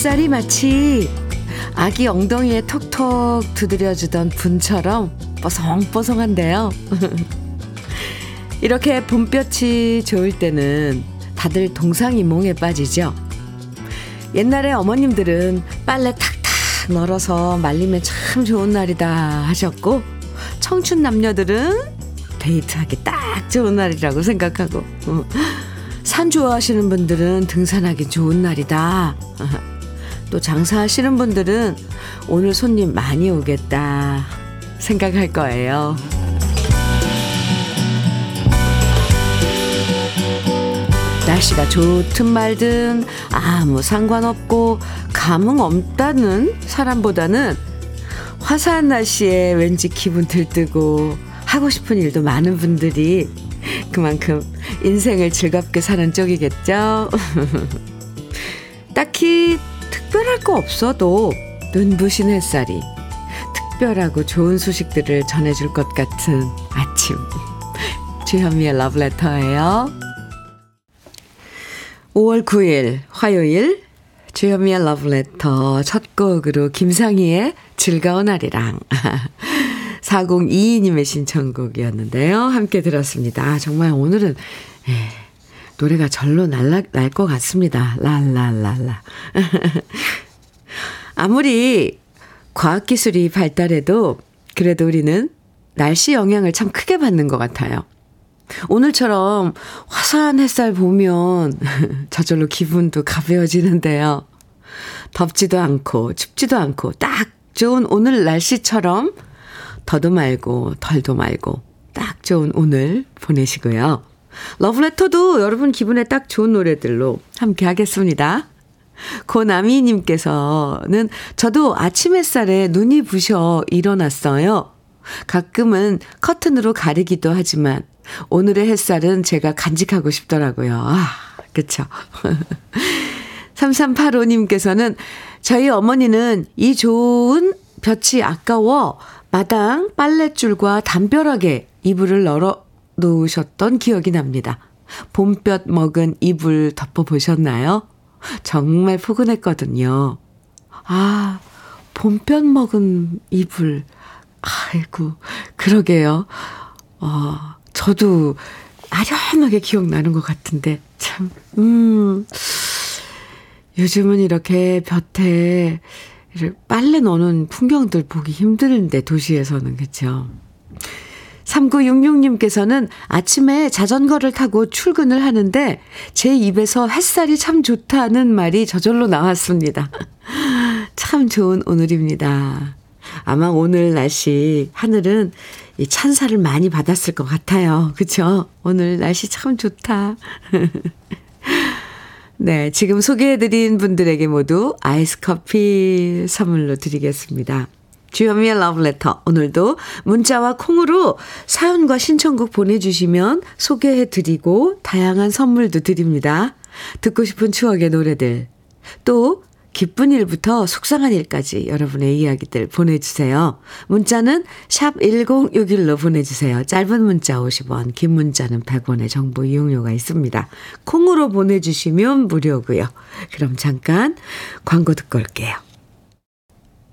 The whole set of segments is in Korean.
햇살이 마치 아기 엉덩이에 톡톡 두드려주던 분처럼 뽀송뽀송한데요. 이렇게 봄볕이 좋을 때는 다들 동상이몽에 빠지죠. 옛날에 어머님들은 빨래 탁탁 널어서 말리면 참 좋은 날이다 하셨고 청춘 남녀들은 데이트하기 딱 좋은 날이라고 생각하고 산 좋아하시는 분들은 등산하기 좋은 날이다. 또 장사하시는 분들은 오늘 손님 많이 오겠다 생각할 거예요. 날씨가 좋든 말든 아무 상관없고 감흥 없다는 사람보다는 화사한 날씨에 왠지 기분 들뜨고 하고 싶은 일도 많은 분들이 그만큼 인생을 즐겁게 사는 쪽이겠죠. 딱히 특별할 거 없어도 눈부신 햇살이 특별하고 좋은 소식들을 전해줄 것 같은 아침. 주현미의 러브레터예요. 5월 9일 화요일 주현미의 러브레터 첫 곡으로 김상희의 즐거운 날이랑 4022님의 신청곡이었는데요. 함께 들었습니다. 아, 정말 오늘은 예, 노래가 절로 날날 것 같습니다. 랄랄랄라. 아무리 과학기술이 발달해도 그래도 우리는 날씨 영향을 참 크게 받는 것 같아요. 오늘처럼 화사한 햇살 보면 저절로 기분도 가벼워지는데요. 덥지도 않고 춥지도 않고 딱 좋은 오늘 날씨처럼 더도 말고 덜도 말고 딱 좋은 오늘 보내시고요. 러브레터도 여러분 기분에 딱 좋은 노래들로 함께 하겠습니다. 고나미님께서는 저도 아침 햇살에 눈이 부셔 일어났어요. 가끔은 커튼으로 가리기도 하지만 오늘의 햇살은 제가 간직하고 싶더라고요. 아, 그쵸. 3385님께서는 저희 어머니는 이 좋은 볕이 아까워 마당 빨랫줄과 담벼락에 이불을 널어 놓으셨던 기억이 납니다. 봄볕 먹은 이불 덮어보셨나요? 정말 포근했거든요. 아, 봄볕 먹은 이불. 아이고, 그러게요. 어, 저도 아련하게 기억나는 것 같은데, 참, 음, 요즘은 이렇게 볕에 빨래 넣는 풍경들 보기 힘든데, 도시에서는, 그쵸? 3966님께서는 아침에 자전거를 타고 출근을 하는데 제 입에서 햇살이 참 좋다는 말이 저절로 나왔습니다. 참 좋은 오늘입니다. 아마 오늘 날씨 하늘은 이 찬사를 많이 받았을 것 같아요. 그쵸? 오늘 날씨 참 좋다. 네, 지금 소개해드린 분들에게 모두 아이스 커피 선물로 드리겠습니다. 주현미의 러브레터. 오늘도 문자와 콩으로 사연과 신청곡 보내주시면 소개해드리고 다양한 선물도 드립니다. 듣고 싶은 추억의 노래들. 또 기쁜 일부터 속상한 일까지 여러분의 이야기들 보내주세요. 문자는 샵 1061로 보내주세요. 짧은 문자 50원, 긴 문자는 100원의 정보 이용료가 있습니다. 콩으로 보내주시면 무료고요. 그럼 잠깐 광고 듣고 올게요.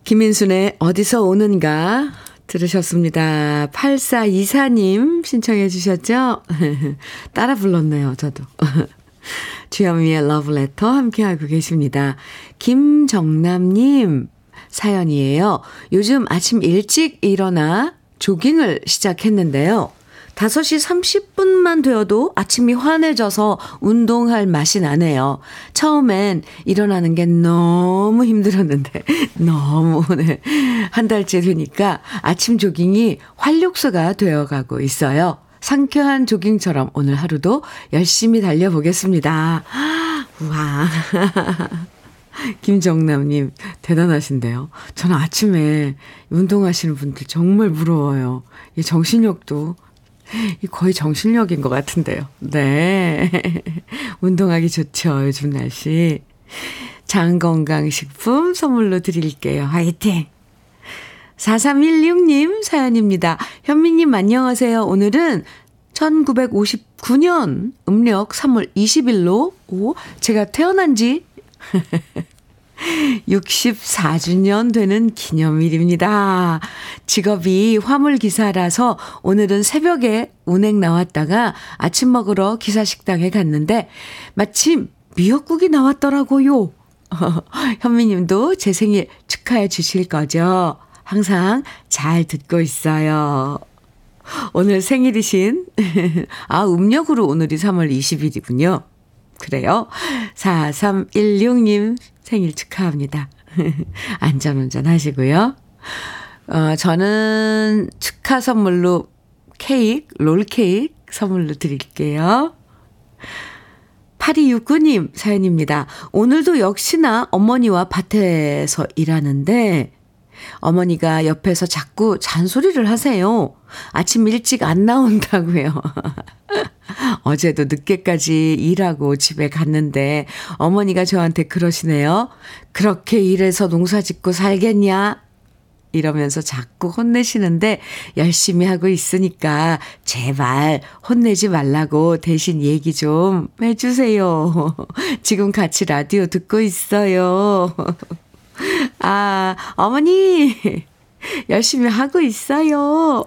김인순의 어디서 오는가 들으셨습니다. 8424님 신청해 주셨죠? 따라 불렀네요, 저도. 주현미의 러브레터 함께하고 계십니다. 김정남님 사연이에요. 요즘 아침 일찍 일어나 조깅을 시작했는데요. 5시 30분만 되어도 아침이 환해져서 운동할 맛이 나네요. 처음엔 일어나는 게 너무 힘들었는데, 너무, 네. 한 달째 되니까 아침 조깅이 활력소가 되어가고 있어요. 상쾌한 조깅처럼 오늘 하루도 열심히 달려보겠습니다. 와. 김정남님, 대단하신데요. 저는 아침에 운동하시는 분들 정말 부러워요. 이 정신력도 거의 정신력인 것 같은데요. 네. 운동하기 좋죠, 요즘 날씨. 장건강식품 선물로 드릴게요. 화이팅! 4316님 사연입니다. 현미님 안녕하세요. 오늘은 1959년 음력 3월 20일로 오, 제가 태어난 지 64주년 되는 기념일입니다. 직업이 화물기사라서 오늘은 새벽에 운행 나왔다가 아침 먹으러 기사식당에 갔는데 마침 미역국이 나왔더라고요. 현미님도 제 생일 축하해 주실 거죠? 항상 잘 듣고 있어요. 오늘 생일이신, 아, 음력으로 오늘이 3월 20일이군요. 그래요. 4316님 생일 축하합니다. 안전운전 하시고요. 어, 저는 축하 선물로 케이크, 롤케이크 선물로 드릴게요. 8269님 사연입니다. 오늘도 역시나 어머니와 밭에서 일하는데 어머니가 옆에서 자꾸 잔소리를 하세요. 아침 일찍 안 나온다고요. 어제도 늦게까지 일하고 집에 갔는데 어머니가 저한테 그러시네요. 그렇게 일해서 농사 짓고 살겠냐? 이러면서 자꾸 혼내시는데 열심히 하고 있으니까 제발 혼내지 말라고 대신 얘기 좀 해주세요. 지금 같이 라디오 듣고 있어요. 아, 어머니, 열심히 하고 있어요.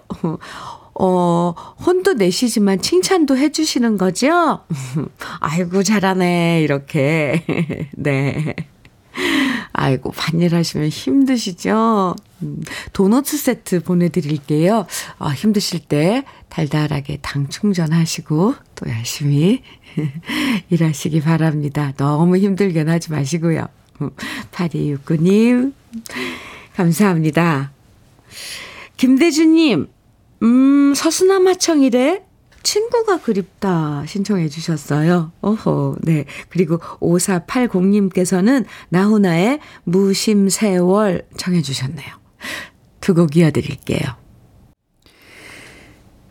어, 혼도 내시지만 칭찬도 해주시는 거죠? 아이고, 잘하네, 이렇게. 네. 아이고, 반일 하시면 힘드시죠? 음, 도넛 세트 보내드릴게요. 어, 힘드실 때 달달하게 당 충전하시고 또 열심히 일하시기 바랍니다. 너무 힘들게 하지 마시고요. 8269님, 감사합니다. 김대주님, 음, 서수남하청이래? 친구가 그립다 신청해 주셨어요. 어허, 네. 그리고 5480님께서는 나훈아의 무심세월 청해 주셨네요. 두 곡 이어드릴게요.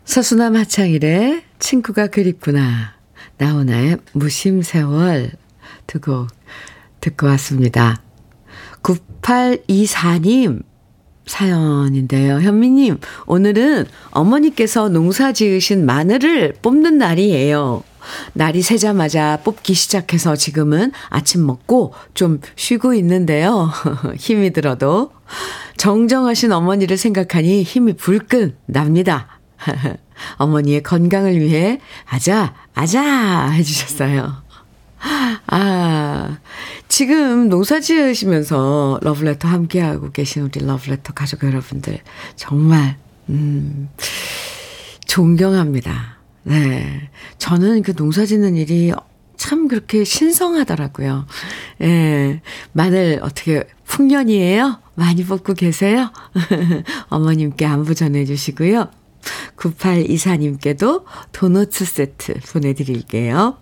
서수남 하창일의 친구가 그립구나. 나훈아의 무심세월 두 곡 듣고 왔습니다. 9824님 사연인데요. 현미님, 오늘은 어머니께서 농사 지으신 마늘을 뽑는 날이에요. 날이 새자마자 뽑기 시작해서 지금은 아침 먹고 좀 쉬고 있는데요. 힘이 들어도 정정하신 어머니를 생각하니 힘이 불끈 납니다. 어머니의 건강을 위해 아자, 아자 해주셨어요. 아, 지금 농사 지으시면서 러브레터 함께하고 계신 우리 러브레터 가족 여러분들, 정말, 음, 존경합니다. 네. 저는 그 농사 짓는 일이 참 그렇게 신성하더라고요. 예. 마늘 어떻게 풍년이에요? 많이 뽑고 계세요? 어머님께 안부 전해주시고요. 9824님께도 도너츠 세트 보내드릴게요.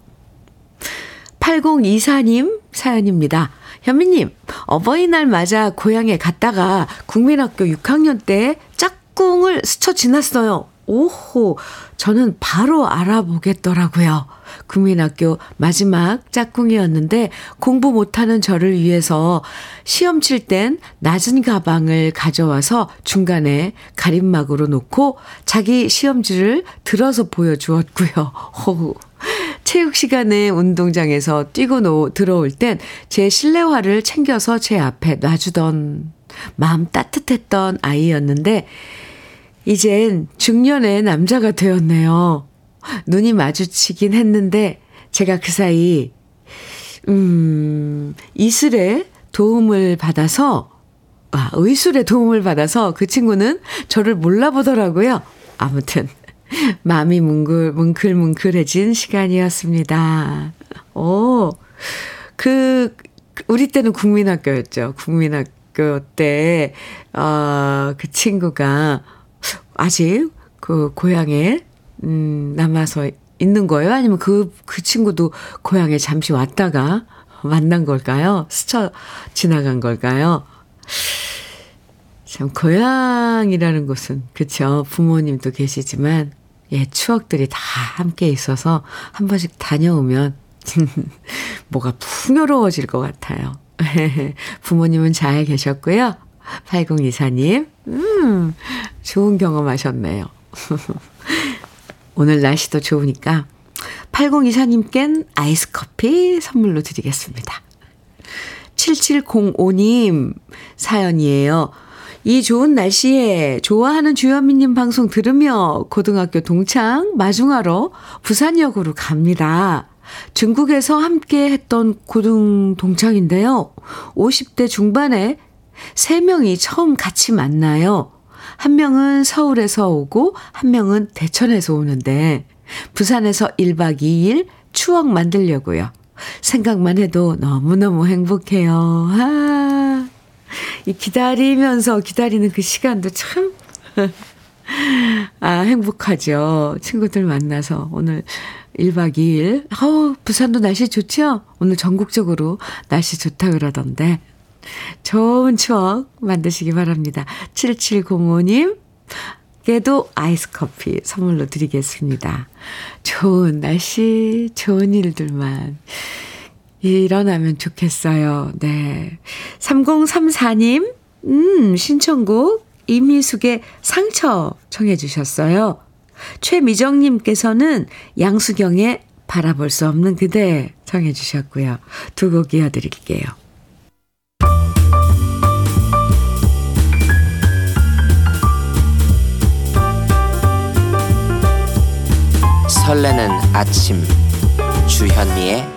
8024님 사연입니다. 현미님, 어버이날 맞아 고향에 갔다가 국민학교 6학년 때 짝꿍을 스쳐 지났어요. 오호, 저는 바로 알아보겠더라고요. 국민학교 마지막 짝꿍이었는데 공부 못하는 저를 위해서 시험 칠 땐 낮은 가방을 가져와서 중간에 가림막으로 놓고 자기 시험지를 들어서 보여주었고요. 호우. 체육 시간에 운동장에서 뛰고 노, 들어올 땐 제 실내화를 챙겨서 제 앞에 놔주던 마음 따뜻했던 아이였는데 이젠 중년의 남자가 되었네요. 눈이 마주치긴 했는데 제가 그 사이 음, 이슬의 도움을 받아서 아, 의술의 도움을 받아서 그 친구는 저를 몰라보더라고요. 아무튼 마음이 뭉글 뭉클뭉클해진 시간이었습니다. 오. 그 우리 때는 국민학교였죠. 국민학교 때 어, 그 친구가 아직 그 고향에 음, 남아서 있는 거예요? 아니면 그, 그 친구도 고향에 잠시 왔다가 만난 걸까요? 스쳐 지나간 걸까요? 참, 고향이라는 곳은, 그쵸. 부모님도 계시지만, 예, 추억들이 다 함께 있어서 한 번씩 다녀오면 뭐가 풍요로워질 것 같아요. 부모님은 잘 계셨고요. 8024님, 음, 좋은 경험 하셨네요. 오늘 날씨도 좋으니까 8024님껜 아이스 커피 선물로 드리겠습니다. 7705님 사연이에요. 이 좋은 날씨에 좋아하는 주현미님 방송 들으며 고등학교 동창 마중하러 부산역으로 갑니다. 중국에서 함께 했던 고등 동창인데요. 50대 중반에 3명이 처음 같이 만나요. 한 명은 서울에서 오고 한 명은 대천에서 오는데 부산에서 1박 2일 추억 만들려고요. 생각만 해도 너무너무 행복해요. 아, 이 기다리면서 기다리는 그 시간도 참, 아, 행복하죠. 친구들 만나서 오늘 1박 2일. 어우, 부산도 날씨 좋죠? 오늘 전국적으로 날씨 좋다 그러던데. 좋은 추억 만드시기 바랍니다. 7705님, 께도 아이스 커피 선물로 드리겠습니다. 좋은 날씨, 좋은 일들만 일어나면 좋겠어요. 네. 3034님, 음, 신청곡 임희숙의 상처 청해 주셨어요. 최미정님께서는 양수경의 바라볼 수 없는 그대 청해 주셨고요. 두 곡 이어드릴게요. 설레는 아침 주현미의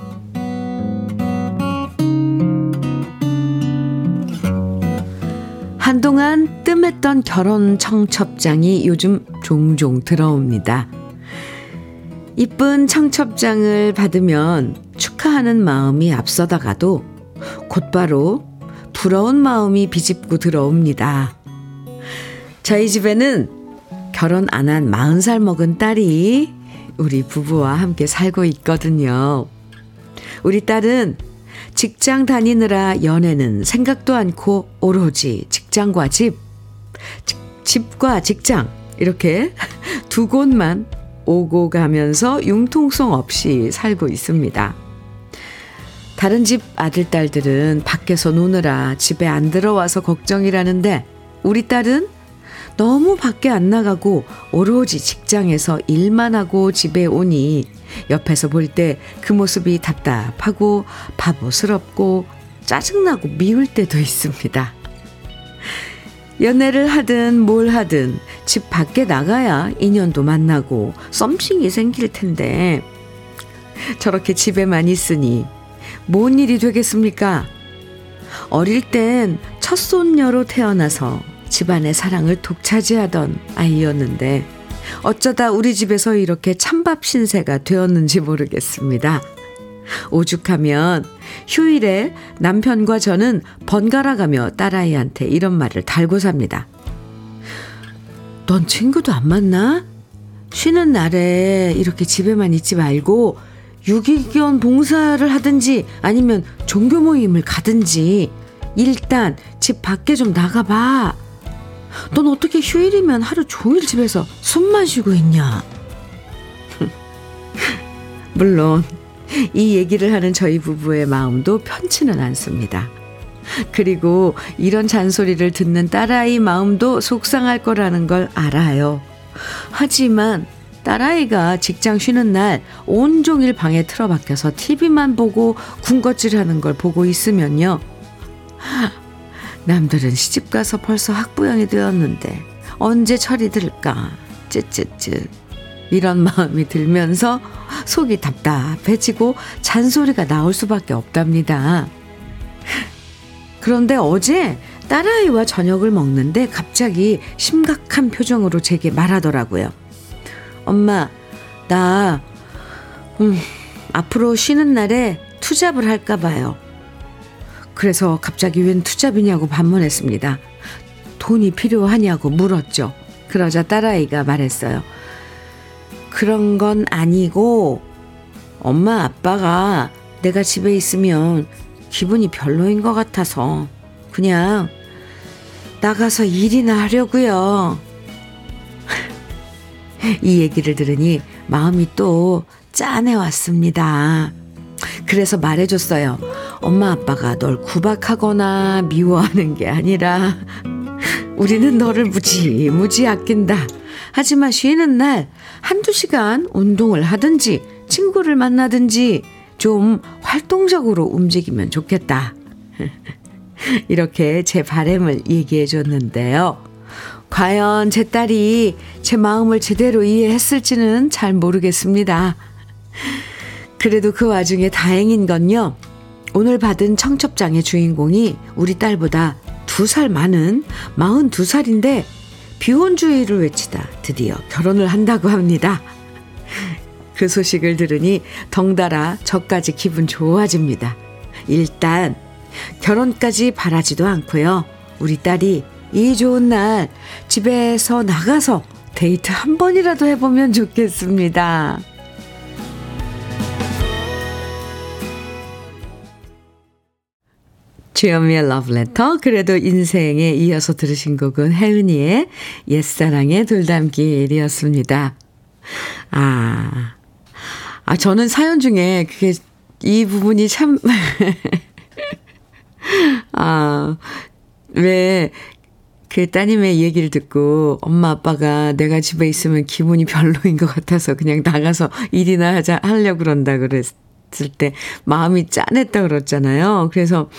뜸했던 결혼 청첩장이 요즘 종종 들어옵니다. 이쁜 청첩장을 받으면 축하하는 마음이 앞서다가도 곧바로 부러운 마음이 비집고 들어옵니다. 저희 집에는 결혼 안 한 40살 먹은 딸이 우리 부부와 함께 살고 있거든요. 우리 딸은 직장 다니느라 연애는 생각도 않고 오로지 직장과 집, 집과 직장 이렇게 두 곳만 오고 가면서 융통성 없이 살고 있습니다. 다른 집 아들, 딸들은 밖에서 노느라 집에 안 들어와서 걱정이라는데 우리 딸은 너무 밖에 안 나가고 오로지 직장에서 일만 하고 집에 오니 옆에서 볼 때 그 모습이 답답하고 바보스럽고 짜증나고 미울 때도 있습니다. 연애를 하든 뭘 하든 집 밖에 나가야 인연도 만나고 썸씽이 생길 텐데 저렇게 집에만 있으니 뭔 일이 되겠습니까? 어릴 땐 첫 손녀로 태어나서 집안의 사랑을 독차지하던 아이였는데 어쩌다 우리 집에서 이렇게 찬밥 신세가 되었는지 모르겠습니다. 오죽하면 휴일에 남편과 저는 번갈아 가며 딸아이한테 이런 말을 달고 삽니다. 넌 친구도 안 만나? 쉬는 날에 이렇게 집에만 있지 말고 유기견 봉사를 하든지 아니면 종교 모임을 가든지 일단 집 밖에 좀 나가봐. 넌 어떻게 휴일이면 하루 종일 집에서 숨만 쉬고 있냐? 물론 이 얘기를 하는 저희 부부의 마음도 편치는 않습니다. 그리고 이런 잔소리를 듣는 딸아이 마음도 속상할 거라는 걸 알아요. 하지만 딸아이가 직장 쉬는 날 온종일 방에 틀어박혀서 TV만 보고 군것질 하는 걸 보고 있으면요. 남들은 시집가서 벌써 학부형이 되었는데 언제 철이 들까? 쯧쯧쯧. 이런 마음이 들면서 속이 답답해지고 잔소리가 나올 수밖에 없답니다. 그런데 어제 딸아이와 저녁을 먹는데 갑자기 심각한 표정으로 제게 말하더라고요. 엄마, 나, 음, 앞으로 쉬는 날에 투잡을 할까 봐요. 그래서 갑자기 웬 투잡이냐고 반문했습니다. 돈이 필요하냐고 물었죠. 그러자 딸아이가 말했어요. 그런 건 아니고, 엄마 아빠가 내가 집에 있으면 기분이 별로인 것 같아서 그냥 나가서 일이나 하려고요. 이 얘기를 들으니 마음이 또 짠해 왔습니다. 그래서 말해줬어요. 엄마 아빠가 널 구박하거나 미워하는 게 아니라 우리는 너를 무지 무지 아낀다. 하지만 쉬는 날 한두 시간 운동을 하든지 친구를 만나든지 좀 활동적으로 움직이면 좋겠다. 이렇게 제 바램을 얘기해 줬는데요. 과연 제 딸이 제 마음을 제대로 이해했을지는 잘 모르겠습니다. 그래도 그 와중에 다행인 건요. 오늘 받은 청첩장의 주인공이 우리 딸보다 두살 많은 42살인데 비혼주의를 외치다 드디어 결혼을 한다고 합니다. 그 소식을 들으니 덩달아 저까지 기분 좋아집니다. 일단 결혼까지 바라지도 않고요. 우리 딸이 이 좋은 날 집에서 나가서 데이트 한 번이라도 해보면 좋겠습니다. 주현미의 러브레터 그래도 인생에 이어서 들으신 곡은 혜은이의 옛사랑의 돌담길이었습니다. 아, 아 저는 사연 중에 그게 이 부분이 참 아, 왜, 그 따님의 얘기를 듣고 엄마 아빠가 내가 집에 있으면 기분이 별로인 것 같아서 그냥 나가서 일이나 하자, 하려고 그런다 그랬 을 때 마음이 짠했다 그랬잖아요. 그래서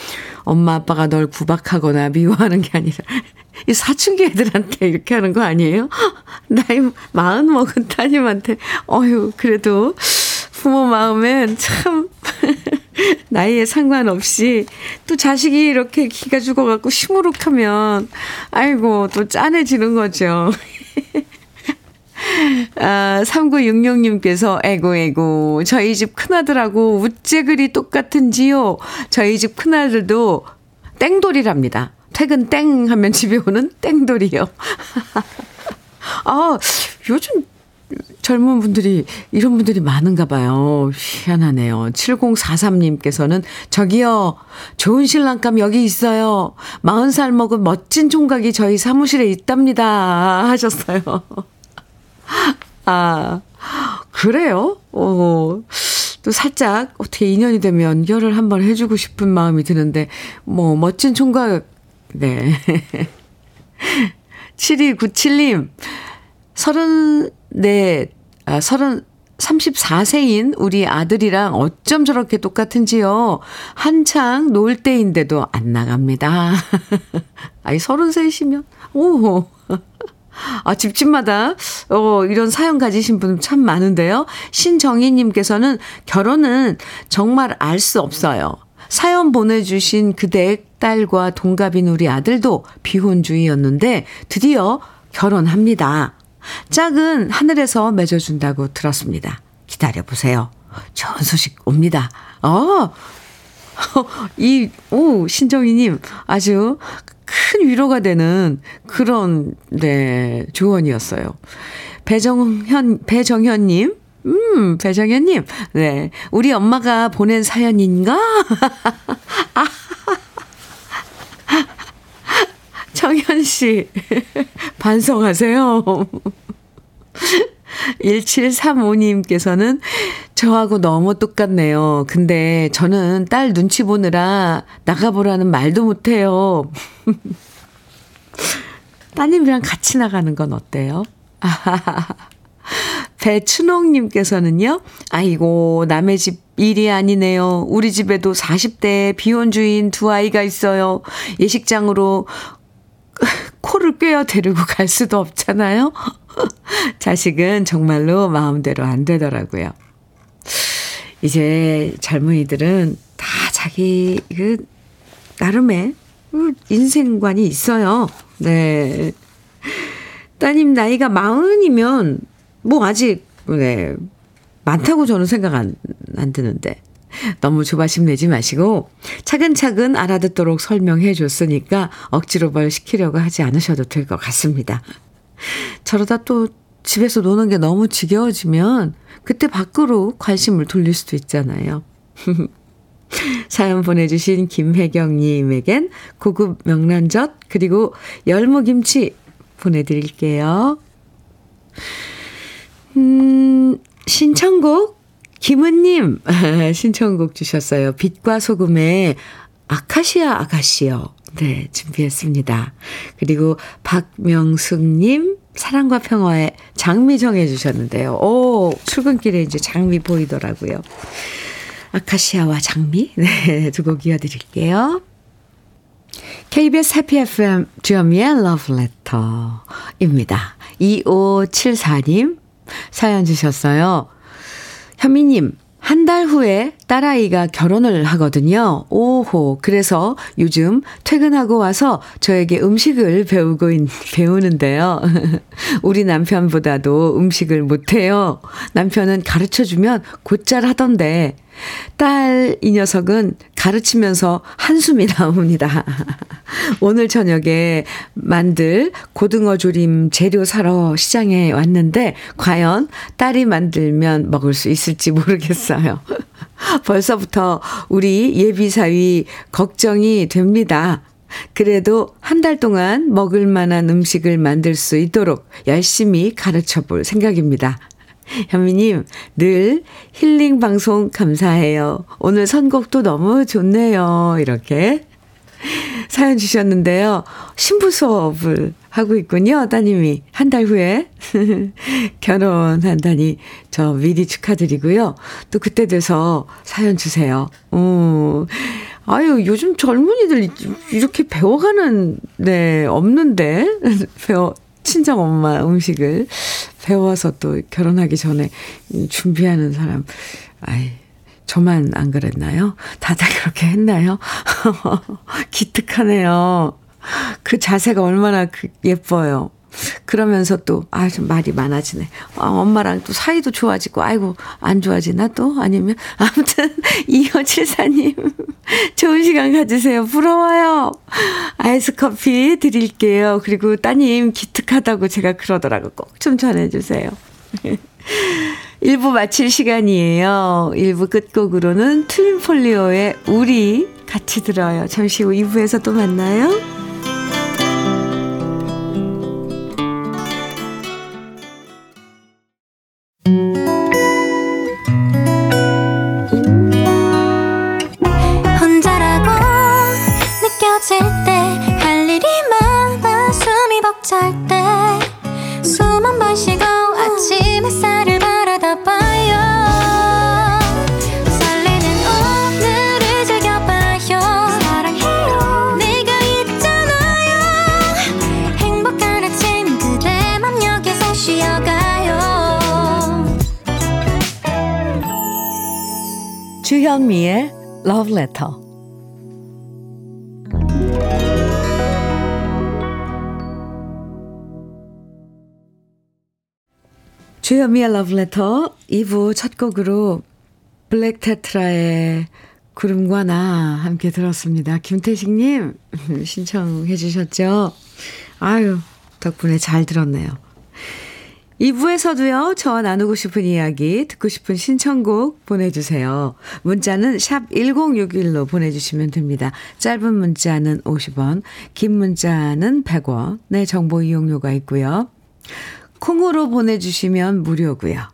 엄마 아빠가 널 구박하거나 미워하는 게 아니라 이 사춘기 애들한테 이렇게 하는 거 아니에요? 나이 마흔 먹은 따님한테 어휴 그래도 부모 마음엔 참 나이에 상관없이 또 자식이 이렇게 기가 죽어갖고 시무룩하면 아이고 또 짠해지는 거죠. 아, 3966님께서, 에고, 에고, 저희 집 큰아들하고 우째글이 똑같은지요? 저희 집 큰아들도 땡돌이랍니다. 퇴근 땡 하면 집에 오는 땡돌이요. 아, 요즘 젊은 분들이, 이런 분들이 많은가 봐요. 희한하네요. 7043님께서는, 저기요, 좋은 신랑감 여기 있어요. 40살 먹은 멋진 총각이 저희 사무실에 있답니다. 하셨어요. 아, 그래요? 어, 또 살짝 어떻게 인연이 되면 열을 한번 해주고 싶은 마음이 드는데, 뭐, 멋진 총각, 네. 7297님, 서른, 네, 아, 서른, 34세인 우리 아들이랑 어쩜 저렇게 똑같은지요. 한창 놀 때인데도 안 나갑니다. 아이, 33이면, 오. 아, 집집마다, 어, 이런 사연 가지신 분 참 많은데요. 신정희님께서는 결혼은 정말 알 수 없어요. 사연 보내주신 그대 딸과 동갑인 우리 아들도 비혼주의였는데 드디어 결혼합니다. 짝은 하늘에서 맺어준다고 들었습니다. 기다려보세요. 좋은 소식 옵니다. 어, 이, 오, 신정희님, 아주 큰 위로가 되는 그런, 네, 조언이었어요. 배정현, 배정현님, 음, 배정현님, 네. 우리 엄마가 보낸 사연인가? 아, 정현 씨, 반성하세요. 1735님께서는 저하고 너무 똑같네요. 근데 저는 딸 눈치 보느라 나가보라는 말도 못해요. 따님이랑 같이 나가는 건 어때요? 배춘옥님께서는요, 아이고, 남의 집 일이 아니네요. 우리 집에도 40대 비혼주인 두 아이가 있어요. 예식장으로 코를 꿰어 데리고 갈 수도 없잖아요. 자식은 정말로 마음대로 안 되더라고요. 이제 젊은이들은 다 자기 그 나름의 그 인생관이 있어요. 네. 따님 나이가 마흔이면 뭐 아직 네 많다고 저는 생각 안, 안 드는데 너무 조바심 내지 마시고 차근차근 알아듣도록 설명해 줬으니까 억지로 뭘 시키려고 하지 않으셔도 될 것 같습니다. 저러다 또 집에서 노는 게 너무 지겨워지면 그때 밖으로 관심을 돌릴 수도 있잖아요. 사연 보내주신 김혜경님에겐 고급 명란젓 그리고 열무김치 보내드릴게요. 음, 신청곡 김은님 신청곡 주셨어요. 빛과 소금의 아카시아 아가씨요. 네, 준비했습니다. 그리고 박명숙님 사랑과 평화의 장미 정해 주셨는데요. 오, 출근길에 이제 장미 보이더라고요. 아카시아와 장미. 네, 두 곡 이어드릴게요. KBS 해피 FM 주현미의 러브레터입니다. 2574님 사연 주셨어요. 현미님, 한 달 후에 딸아이가 결혼을 하거든요. 오호. 그래서 요즘 퇴근하고 와서 저에게 음식을 배우고, 배우는데요. 우리 남편보다도 음식을 못해요. 남편은 가르쳐 주면 곧잘 하던데, 딸 이 녀석은 가르치면서 한숨이 나옵니다. 오늘 저녁에 만들 고등어 조림 재료 사러 시장에 왔는데 과연 딸이 만들면 먹을 수 있을지 모르겠어요. 벌써부터 우리 예비사위 걱정이 됩니다. 그래도 한 달 동안 먹을 만한 음식을 만들 수 있도록 열심히 가르쳐 볼 생각입니다. 현미님, 늘 힐링 방송 감사해요. 오늘 선곡도 너무 좋네요. 이렇게 사연 주셨는데요. 신부 수업을 하고 있군요. 따님이 한 달 후에 결혼한다니 저 미리 축하드리고요. 또 그때 돼서 사연 주세요. 어, 아유, 요즘 젊은이들 이렇게 배워가는, 네, 없는데. 배워, 친정 엄마 음식을 배워서 또 결혼하기 전에 준비하는 사람, 아이, 저만 안 그랬나요? 다들 그렇게 했나요? 기특하네요. 그 자세가 얼마나 그 예뻐요. 그러면서 또, 아, 좀 말이 많아지네. 아, 엄마랑 또 사이도 좋아지고, 아이고, 안 좋아지나 또? 아니면, 아무튼, 2574님, 좋은 시간 가지세요. 부러워요. 아이스 커피 드릴게요. 그리고 따님 기특하다고 제가 그러더라고. 꼭 좀 전해주세요. 1부 마칠 시간이에요. 1부 끝곡으로는 트윈폴리오의 우리 같이 들어요. 잠시 후 2부에서 또 만나요. 주현미의 Love Letter. 주현미의 Love Letter 2부 첫 곡으로 블랙 테트라의 구름과 나 함께 들었습니다. 김태식님 신청해 주셨죠? 아유 덕분에 잘 들었네요. 2부에서도요, 저와 나누고 싶은 이야기, 듣고 싶은 신청곡 보내주세요. 문자는 샵 1061로 보내주시면 됩니다. 짧은 문자는 50원, 긴 문자는 100원, 네, 정보 이용료가 있고요. 콩으로 보내주시면 무료고요.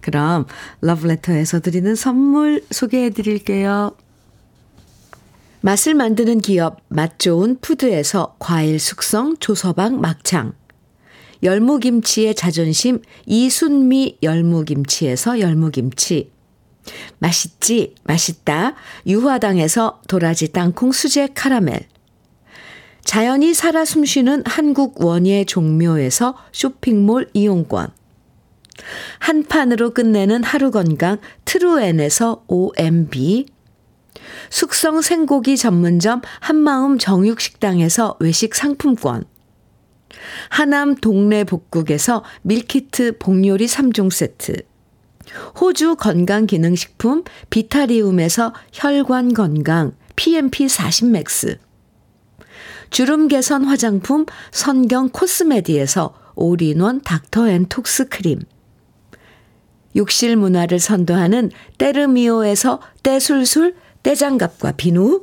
그럼 러브레터에서 드리는 선물 소개해 드릴게요. 맛을 만드는 기업 맛 좋은 푸드에서 과일 숙성 조서방 막창 열무김치의 자존심 이순미 열무김치에서 열무김치. 맛있지? 맛있다. 유화당에서 도라지 땅콩 수제 카라멜. 자연이 살아 숨쉬는 한국 원예 종묘에서 쇼핑몰 이용권. 한 판으로 끝내는 하루 건강 트루엔에서 OMB 숙성 생고기 전문점 한마음 정육식당에서 외식 상품권 하남 동네 복국에서 밀키트 복요리 3종 세트. 호주 건강기능식품 비타리움에서 혈관 건강 PMP 40 맥스. 주름 개선 화장품 선경 코스메디에서 올인원 닥터 앤 톡스 크림. 욕실 문화를 선도하는 때르미오에서 때술술 때장갑과 비누.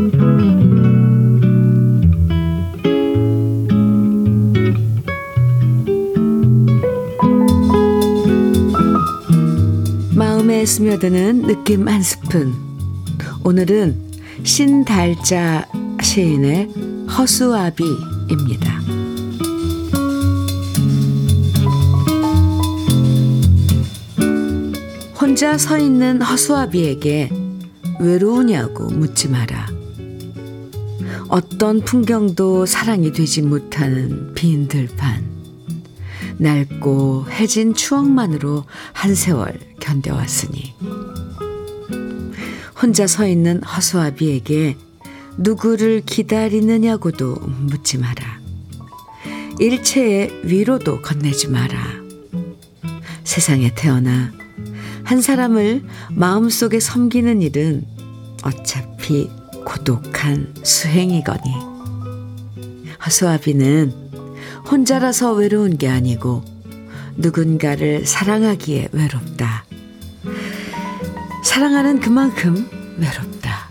스며드는 느낌 한 스푼. 오늘은 신달자 시인의 허수아비입니다. 혼자 서 있는 허수아비에게 외로우냐고 묻지 마라. 어떤 풍경도 사랑이 되지 못하는 빈 들판. 낡고 해진 추억만으로 한 세월 견뎌왔으니. 혼자 서 있는 허수아비에게 누구를 기다리느냐고도 묻지 마라. 일체의 위로도 건네지 마라. 세상에 태어나 한 사람을 마음속에 섬기는 일은 어차피 고독한 수행이거니. 허수아비는 혼자라서 외로운 게 아니고 누군가를 사랑하기에 외롭다. 사랑하는 그만큼 외롭다.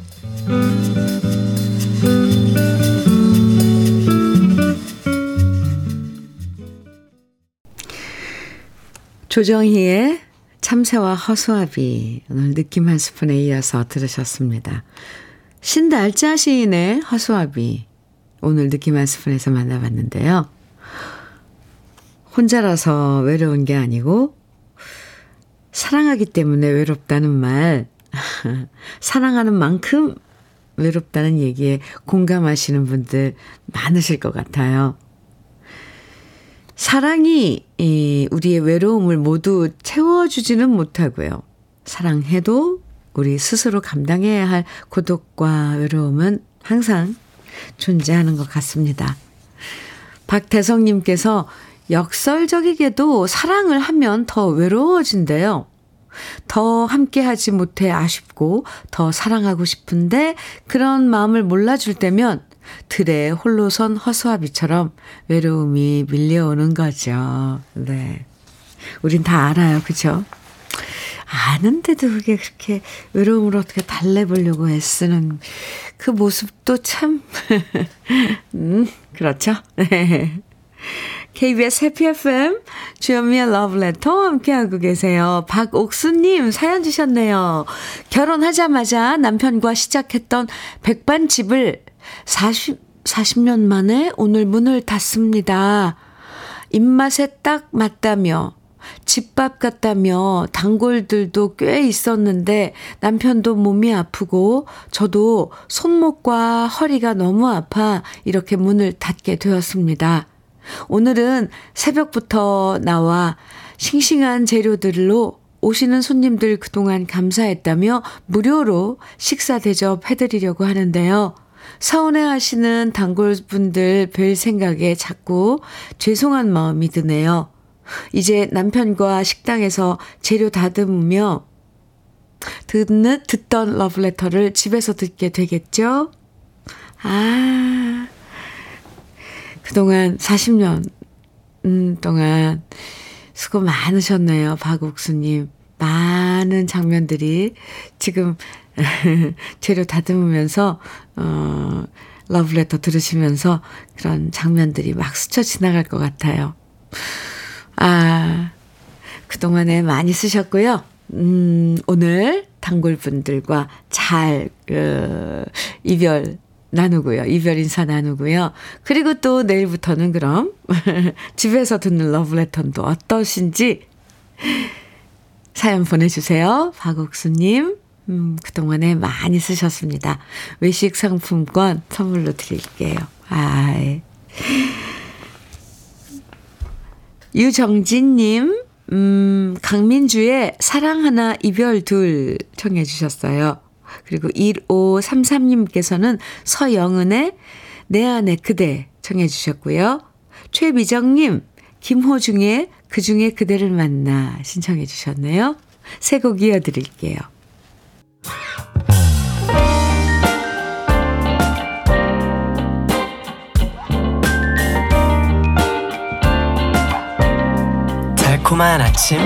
조정희의 참새와 허수아비 오늘 느낌 한 스푼에 이어서 들으셨습니다. 신달자 시인의 허수아비 오늘 느낌 한 스푼에서 만나봤는데요. 혼자라서 외로운 게 아니고 사랑하기 때문에 외롭다는 말 사랑하는 만큼 외롭다는 얘기에 공감하시는 분들 많으실 것 같아요. 사랑이 우리의 외로움을 모두 채워주지는 못하고요. 사랑해도 우리 스스로 감당해야 할 고독과 외로움은 항상 존재하는 것 같습니다. 박대성님께서 역설적이게도 사랑을 하면 더 외로워진대요. 더 함께하지 못해 아쉽고 더 사랑하고 싶은데 그런 마음을 몰라줄 때면 들에 홀로 선 허수아비처럼 외로움이 밀려오는 거죠. 네. 우린 다 알아요. 그죠? 아는데도 그게 그렇게 외로움을 어떻게 달래보려고 애쓰는 그 모습도 참, 음, 그렇죠. 네. KBS 해피 FM 주현미의 러브레터 함께하고 계세요. 박옥수님 사연 주셨네요. 결혼하자마자 남편과 시작했던 백반집을 40, 40년 만에 오늘 문을 닫습니다. 입맛에 딱 맞다며 집밥 같다며 단골들도 꽤 있었는데 남편도 몸이 아프고 저도 손목과 허리가 너무 아파 이렇게 문을 닫게 되었습니다. 오늘은 새벽부터 나와 싱싱한 재료들로 오시는 손님들 그동안 감사했다며 무료로 식사 대접 해드리려고 하는데요. 서운해 하시는 단골분들 뵐 생각에 자꾸 죄송한 마음이 드네요. 이제 남편과 식당에서 재료 다듬으며 듣는, 듣던 러브레터를 집에서 듣게 되겠죠? 아, 그동안 40년 음, 동안 수고 많으셨네요. 박옥수님. 많은 장면들이 지금 재료 다듬으면서, 어, 러브레터 들으시면서 그런 장면들이 막 스쳐 지나갈 것 같아요. 아, 그동안에 많이 쓰셨고요. 음, 오늘 단골분들과 잘, 어, 이별 나누고요. 이별 인사 나누고요. 그리고 또 내일부터는 그럼 집에서 듣는 러브레터도 어떠신지 사연 보내주세요. 박옥수님. 음, 그동안에 많이 쓰셨습니다. 외식 상품권 선물로 드릴게요. 아, 예. 유정진님, 음, 강민주의 사랑 하나, 이별 둘 청해 주셨어요. 그리고 1533님께서는 서영은의 내 안에 그대 청해 주셨고요. 최미정님, 김호중의 그 중에 그대를 만나 신청해 주셨네요. 새곡 이어드릴게요. 달콤한 아침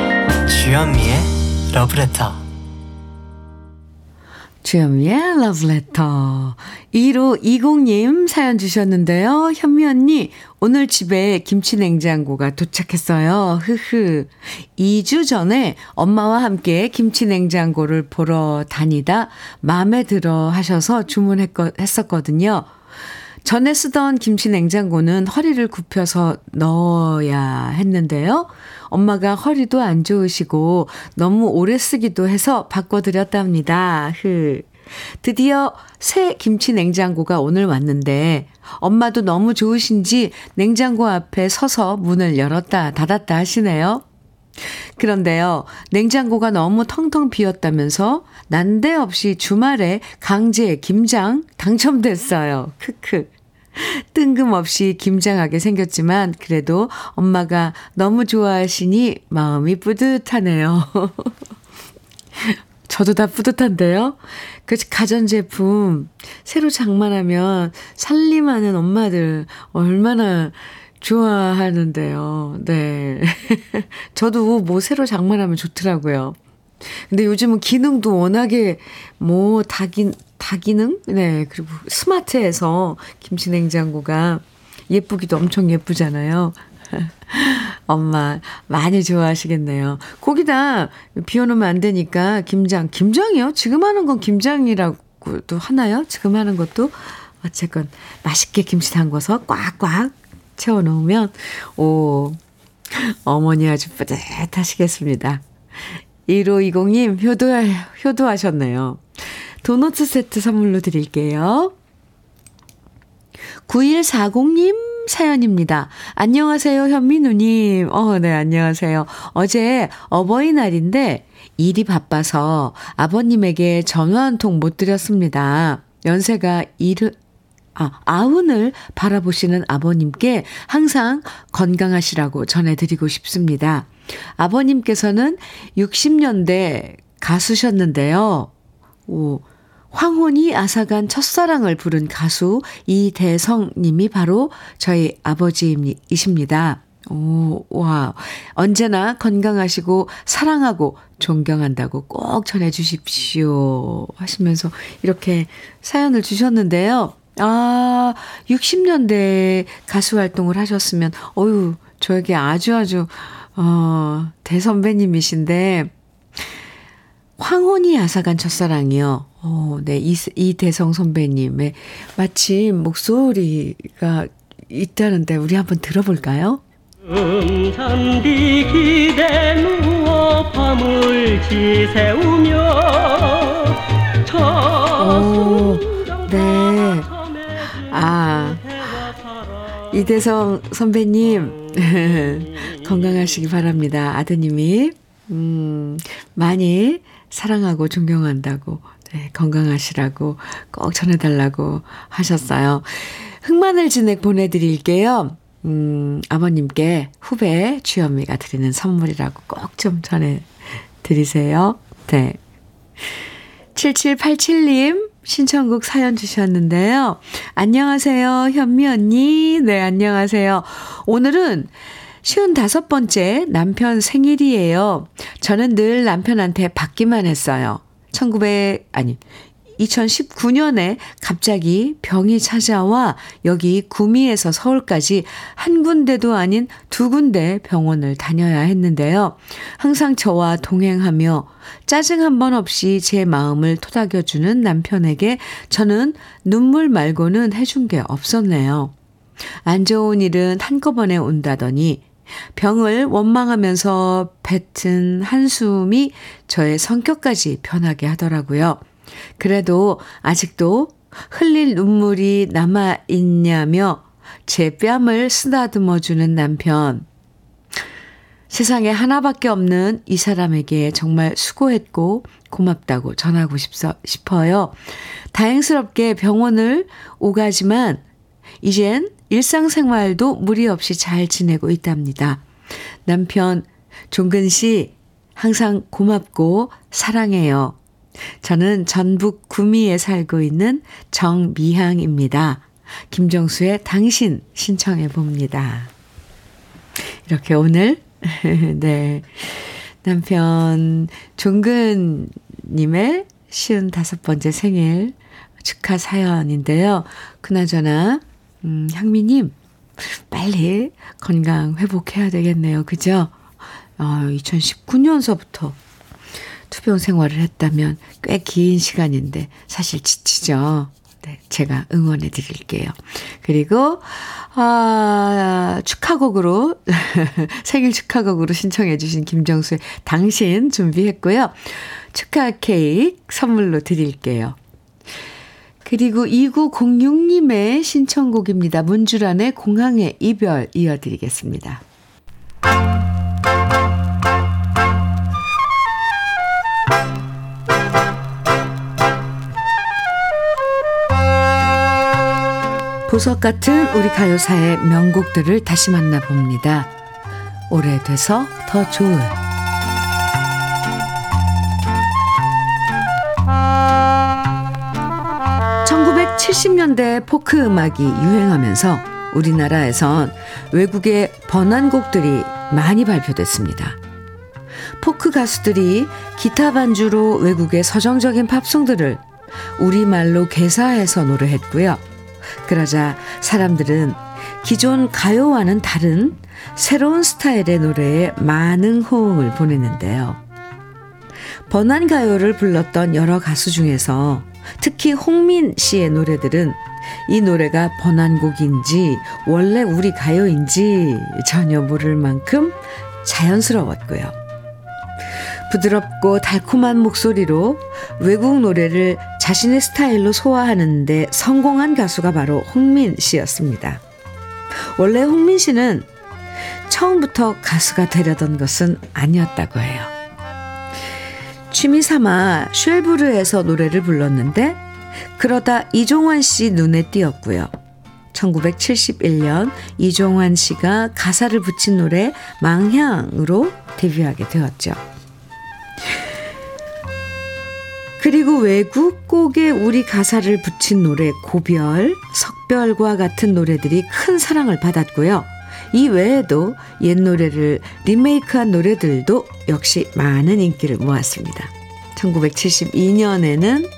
주현미의 러브레터 주현미의 러브레터. 1520님 사연 주셨는데요. 현미 언니, 오늘 집에 김치 냉장고가 도착했어요. 흐흐. 2주 전에 엄마와 함께 김치 냉장고를 보러 다니다 마음에 들어 하셔서 주문했었거든요. 전에 쓰던 김치 냉장고는 허리를 굽혀서 넣어야 했는데요. 엄마가 허리도 안 좋으시고 너무 오래 쓰기도 해서 바꿔드렸답니다. 흐. 드디어 새 김치 냉장고가 오늘 왔는데 엄마도 너무 좋으신지 냉장고 앞에 서서 문을 열었다 닫았다 하시네요. 그런데요, 냉장고가 너무 텅텅 비었다면서 난데없이 주말에 강제 김장 당첨됐어요. 크크. 뜬금없이 김장하게 생겼지만 그래도 엄마가 너무 좋아하시니 마음이 뿌듯하네요. 저도 다 뿌듯한데요. 그 가전제품 새로 장만하면 살림하는 엄마들 얼마나 좋아하는데요. 네. 저도 뭐 새로 장만하면 좋더라고요. 근데 요즘은 기능도 워낙에 뭐 다긴 다기능? 네. 그리고 스마트해서 김치 냉장고가 예쁘기도 엄청 예쁘잖아요. 엄마 많이 좋아하시겠네요. 거기다 비워놓으면 안 되니까 김장. 김장이요? 지금 하는 건 김장이라고도 하나요? 지금 하는 것도? 어쨌건 맛있게 김치 담궈서 꽉꽉 채워놓으면 오 어머니 아주 뿌듯하시겠습니다. 1520님 효도, 효도하셨네요. 도너츠 세트 선물로 드릴게요. 9140님 사연입니다. 안녕하세요, 현민우님. 어, 네, 안녕하세요. 어제 어버이날인데 일이 바빠서 아버님에게 전화 한 통 못 드렸습니다. 연세가 아, 아흔을 바라보시는 아버님께 항상 건강하시라고 전해드리고 싶습니다. 아버님께서는 60년대 가수셨는데요. 오, 황혼이 아사간 첫사랑을 부른 가수 이대성 님이 바로 저희 아버지이십니다. 오, 와. 언제나 건강하시고 사랑하고 존경한다고 꼭 전해 주십시오. 하시면서 이렇게 사연을 주셨는데요. 아, 60년대 가수 활동을 하셨으면, 어유 저에게 아주 아주, 어, 대선배님이신데, 황혼이 아사간 첫사랑이요. 어, 네, 이, 이대성 선배님의 마침 목소리가 있다는데 우리 한번 들어볼까요? 잠디 기대 누워 밤을 지새우며 오, 네. 아, 이대성 선배님, 건강하시기 바랍니다. 아드님이, 음, 많이 사랑하고 존경한다고, 네, 건강하시라고 꼭 전해달라고 하셨어요. 흑마늘 진액 보내드릴게요. 음, 아버님께 후배 주현미가 드리는 선물이라고 꼭 좀 전해드리세요. 네. 7787님, 신청곡 사연 주셨는데요. 안녕하세요, 현미 언니. 네, 안녕하세요. 오늘은 쉬운 다섯 번째 남편 생일이에요. 저는 늘 남편한테 받기만 했어요. 1900, 아니, 2019년에 갑자기 병이 찾아와 여기 구미에서 서울까지 한 군데도 아닌 두 군데 병원을 다녀야 했는데요. 항상 저와 동행하며 짜증 한 번 없이 제 마음을 토닥여주는 남편에게 저는 눈물 말고는 해준 게 없었네요. 안 좋은 일은 한꺼번에 온다더니 병을 원망하면서 뱉은 한숨이 저의 성격까지 변하게 하더라고요. 그래도 아직도 흘릴 눈물이 남아있냐며 제 뺨을 쓰다듬어주는 남편. 세상에 하나밖에 없는 이 사람에게 정말 수고했고 고맙다고 전하고 싶어요. 다행스럽게 병원을 오가지만 이젠 일상생활도 무리 없이 잘 지내고 있답니다. 남편 종근 씨 항상 고맙고 사랑해요. 저는 전북 구미에 살고 있는 정미향입니다. 김정수의 당신 신청해 봅니다. 이렇게 오늘 네 남편 종근님의 쉬운 다섯 번째 생일 축하 사연인데요. 그나저나 음, 향미님, 빨리 건강 회복해야 되겠네요. 그죠? 어, 2019년서부터 투병 생활을 했다면 꽤 긴 시간인데 사실 지치죠. 네, 제가 응원해 드릴게요. 그리고, 아, 축하곡으로, 생일 축하곡으로 신청해 주신 김정수의 당신 준비했고요. 축하 케이크 선물로 드릴게요. 그리고 2906님의 신청곡입니다. 문주란의 공항의 이별 이어드리겠습니다. 보석 같은 우리 가요사의 명곡들을 다시 만나봅니다. 오래돼서 더 좋은 70년대 포크 음악이 유행하면서 우리나라에선 외국의 번안곡들이 많이 발표됐습니다. 포크 가수들이 기타 반주로 외국의 서정적인 팝송들을 우리말로 개사해서 노래했고요. 그러자 사람들은 기존 가요와는 다른 새로운 스타일의 노래에 많은 호응을 보냈는데요. 번안 가요를 불렀던 여러 가수 중에서 특히 홍민 씨의 노래들은 이 노래가 번안곡인지 원래 우리 가요인지 전혀 모를 만큼 자연스러웠고요. 부드럽고 달콤한 목소리로 외국 노래를 자신의 스타일로 소화하는데 성공한 가수가 바로 홍민 씨였습니다. 원래 홍민 씨는 처음부터 가수가 되려던 것은 아니었다고 해요. 취미 삼아 쉘브르에서 노래를 불렀는데 그러다 이종환 씨 눈에 띄었고요. 1971년 이종환 씨가 가사를 붙인 노래 망향으로 데뷔하게 되었죠. 그리고 외국 곡에 우리 가사를 붙인 노래 고별, 석별과 같은 노래들이 큰 사랑을 받았고요. 이 외에도 옛 노래를 리메이크한 노래들도 역시 많은 인기를 모았습니다. 1972년에는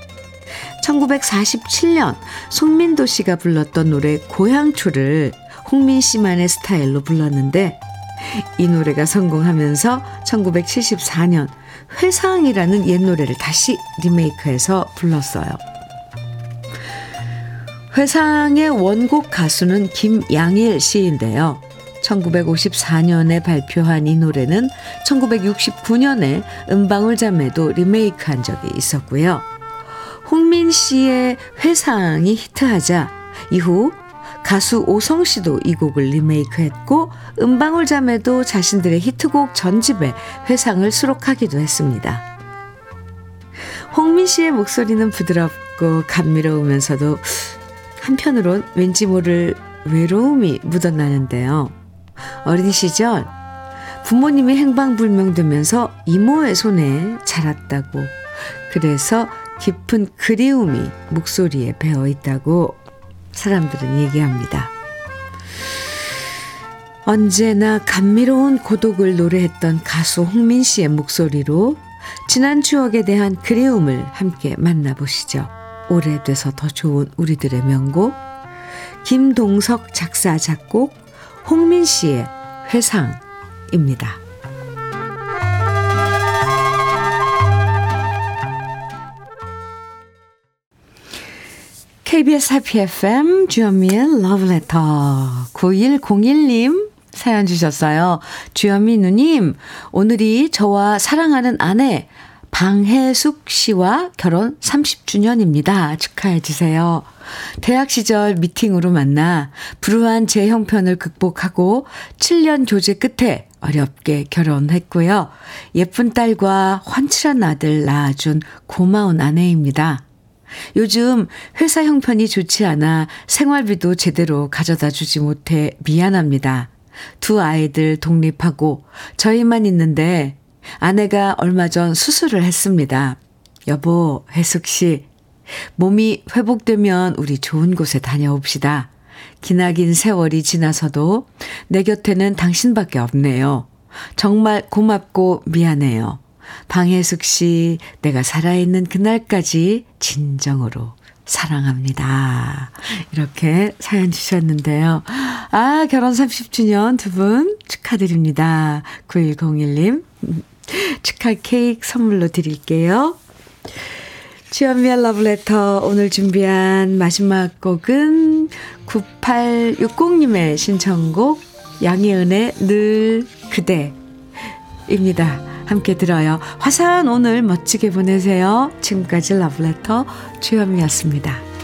1947년 송민도 씨가 불렀던 노래 고향초를 홍민 씨만의 스타일로 불렀는데 이 노래가 성공하면서 1974년 회상이라는 옛 노래를 다시 리메이크해서 불렀어요. 회상의 원곡 가수는 김양일 씨인데요. 1954년에 발표한 이 노래는 1969년에 은방울 자매도 리메이크한 적이 있었고요. 홍민 씨의 회상이 히트하자 이후 가수 오성 씨도 이 곡을 리메이크했고 은방울 자매도 자신들의 히트곡 전집에 회상을 수록하기도 했습니다. 홍민 씨의 목소리는 부드럽고 감미로우면서도 한편으론 왠지 모를 외로움이 묻어나는데요. 어린 시절 부모님이 행방불명되면서 이모의 손에 자랐다고 그래서 깊은 그리움이 목소리에 배어 있다고 사람들은 얘기합니다. 언제나 감미로운 고독을 노래했던 가수 홍민 씨의 목소리로 지난 추억에 대한 그리움을 함께 만나보시죠. 오래돼서 더 좋은 우리들의 명곡 김동석 작사 작곡 홍민 씨의 회상입니다. KBS 해피 FM 주현미의 러브레터 9101님 사연 주셨어요. 주현미 누님, 오늘이 저와 사랑하는 아내 방혜숙 씨와 결혼 30주년입니다. 축하해 주세요. 대학 시절 미팅으로 만나 불우한 제 형편을 극복하고 7년 교제 끝에 어렵게 결혼했고요. 예쁜 딸과 훤칠한 아들 낳아준 고마운 아내입니다. 요즘 회사 형편이 좋지 않아 생활비도 제대로 가져다 주지 못해 미안합니다. 두 아이들 독립하고 저희만 있는데 아내가 얼마 전 수술을 했습니다. 여보, 혜숙 씨, 몸이 회복되면 우리 좋은 곳에 다녀옵시다. 기나긴 세월이 지나서도 내 곁에는 당신밖에 없네요. 정말 고맙고 미안해요. 방혜숙 씨, 내가 살아있는 그날까지 진정으로 사랑합니다. 이렇게 사연 주셨는데요. 아, 결혼 30주년 두 분 축하드립니다. 9101님. 축하 케이크 선물로 드릴게요. 주연미의 러브레터 오늘 준비한 마지막 곡은 9860님의 신청곡 양혜은의 늘 그대입니다. 함께 들어요. 화사한 오늘 멋지게 보내세요. 지금까지 러브레터 주현미였습니다.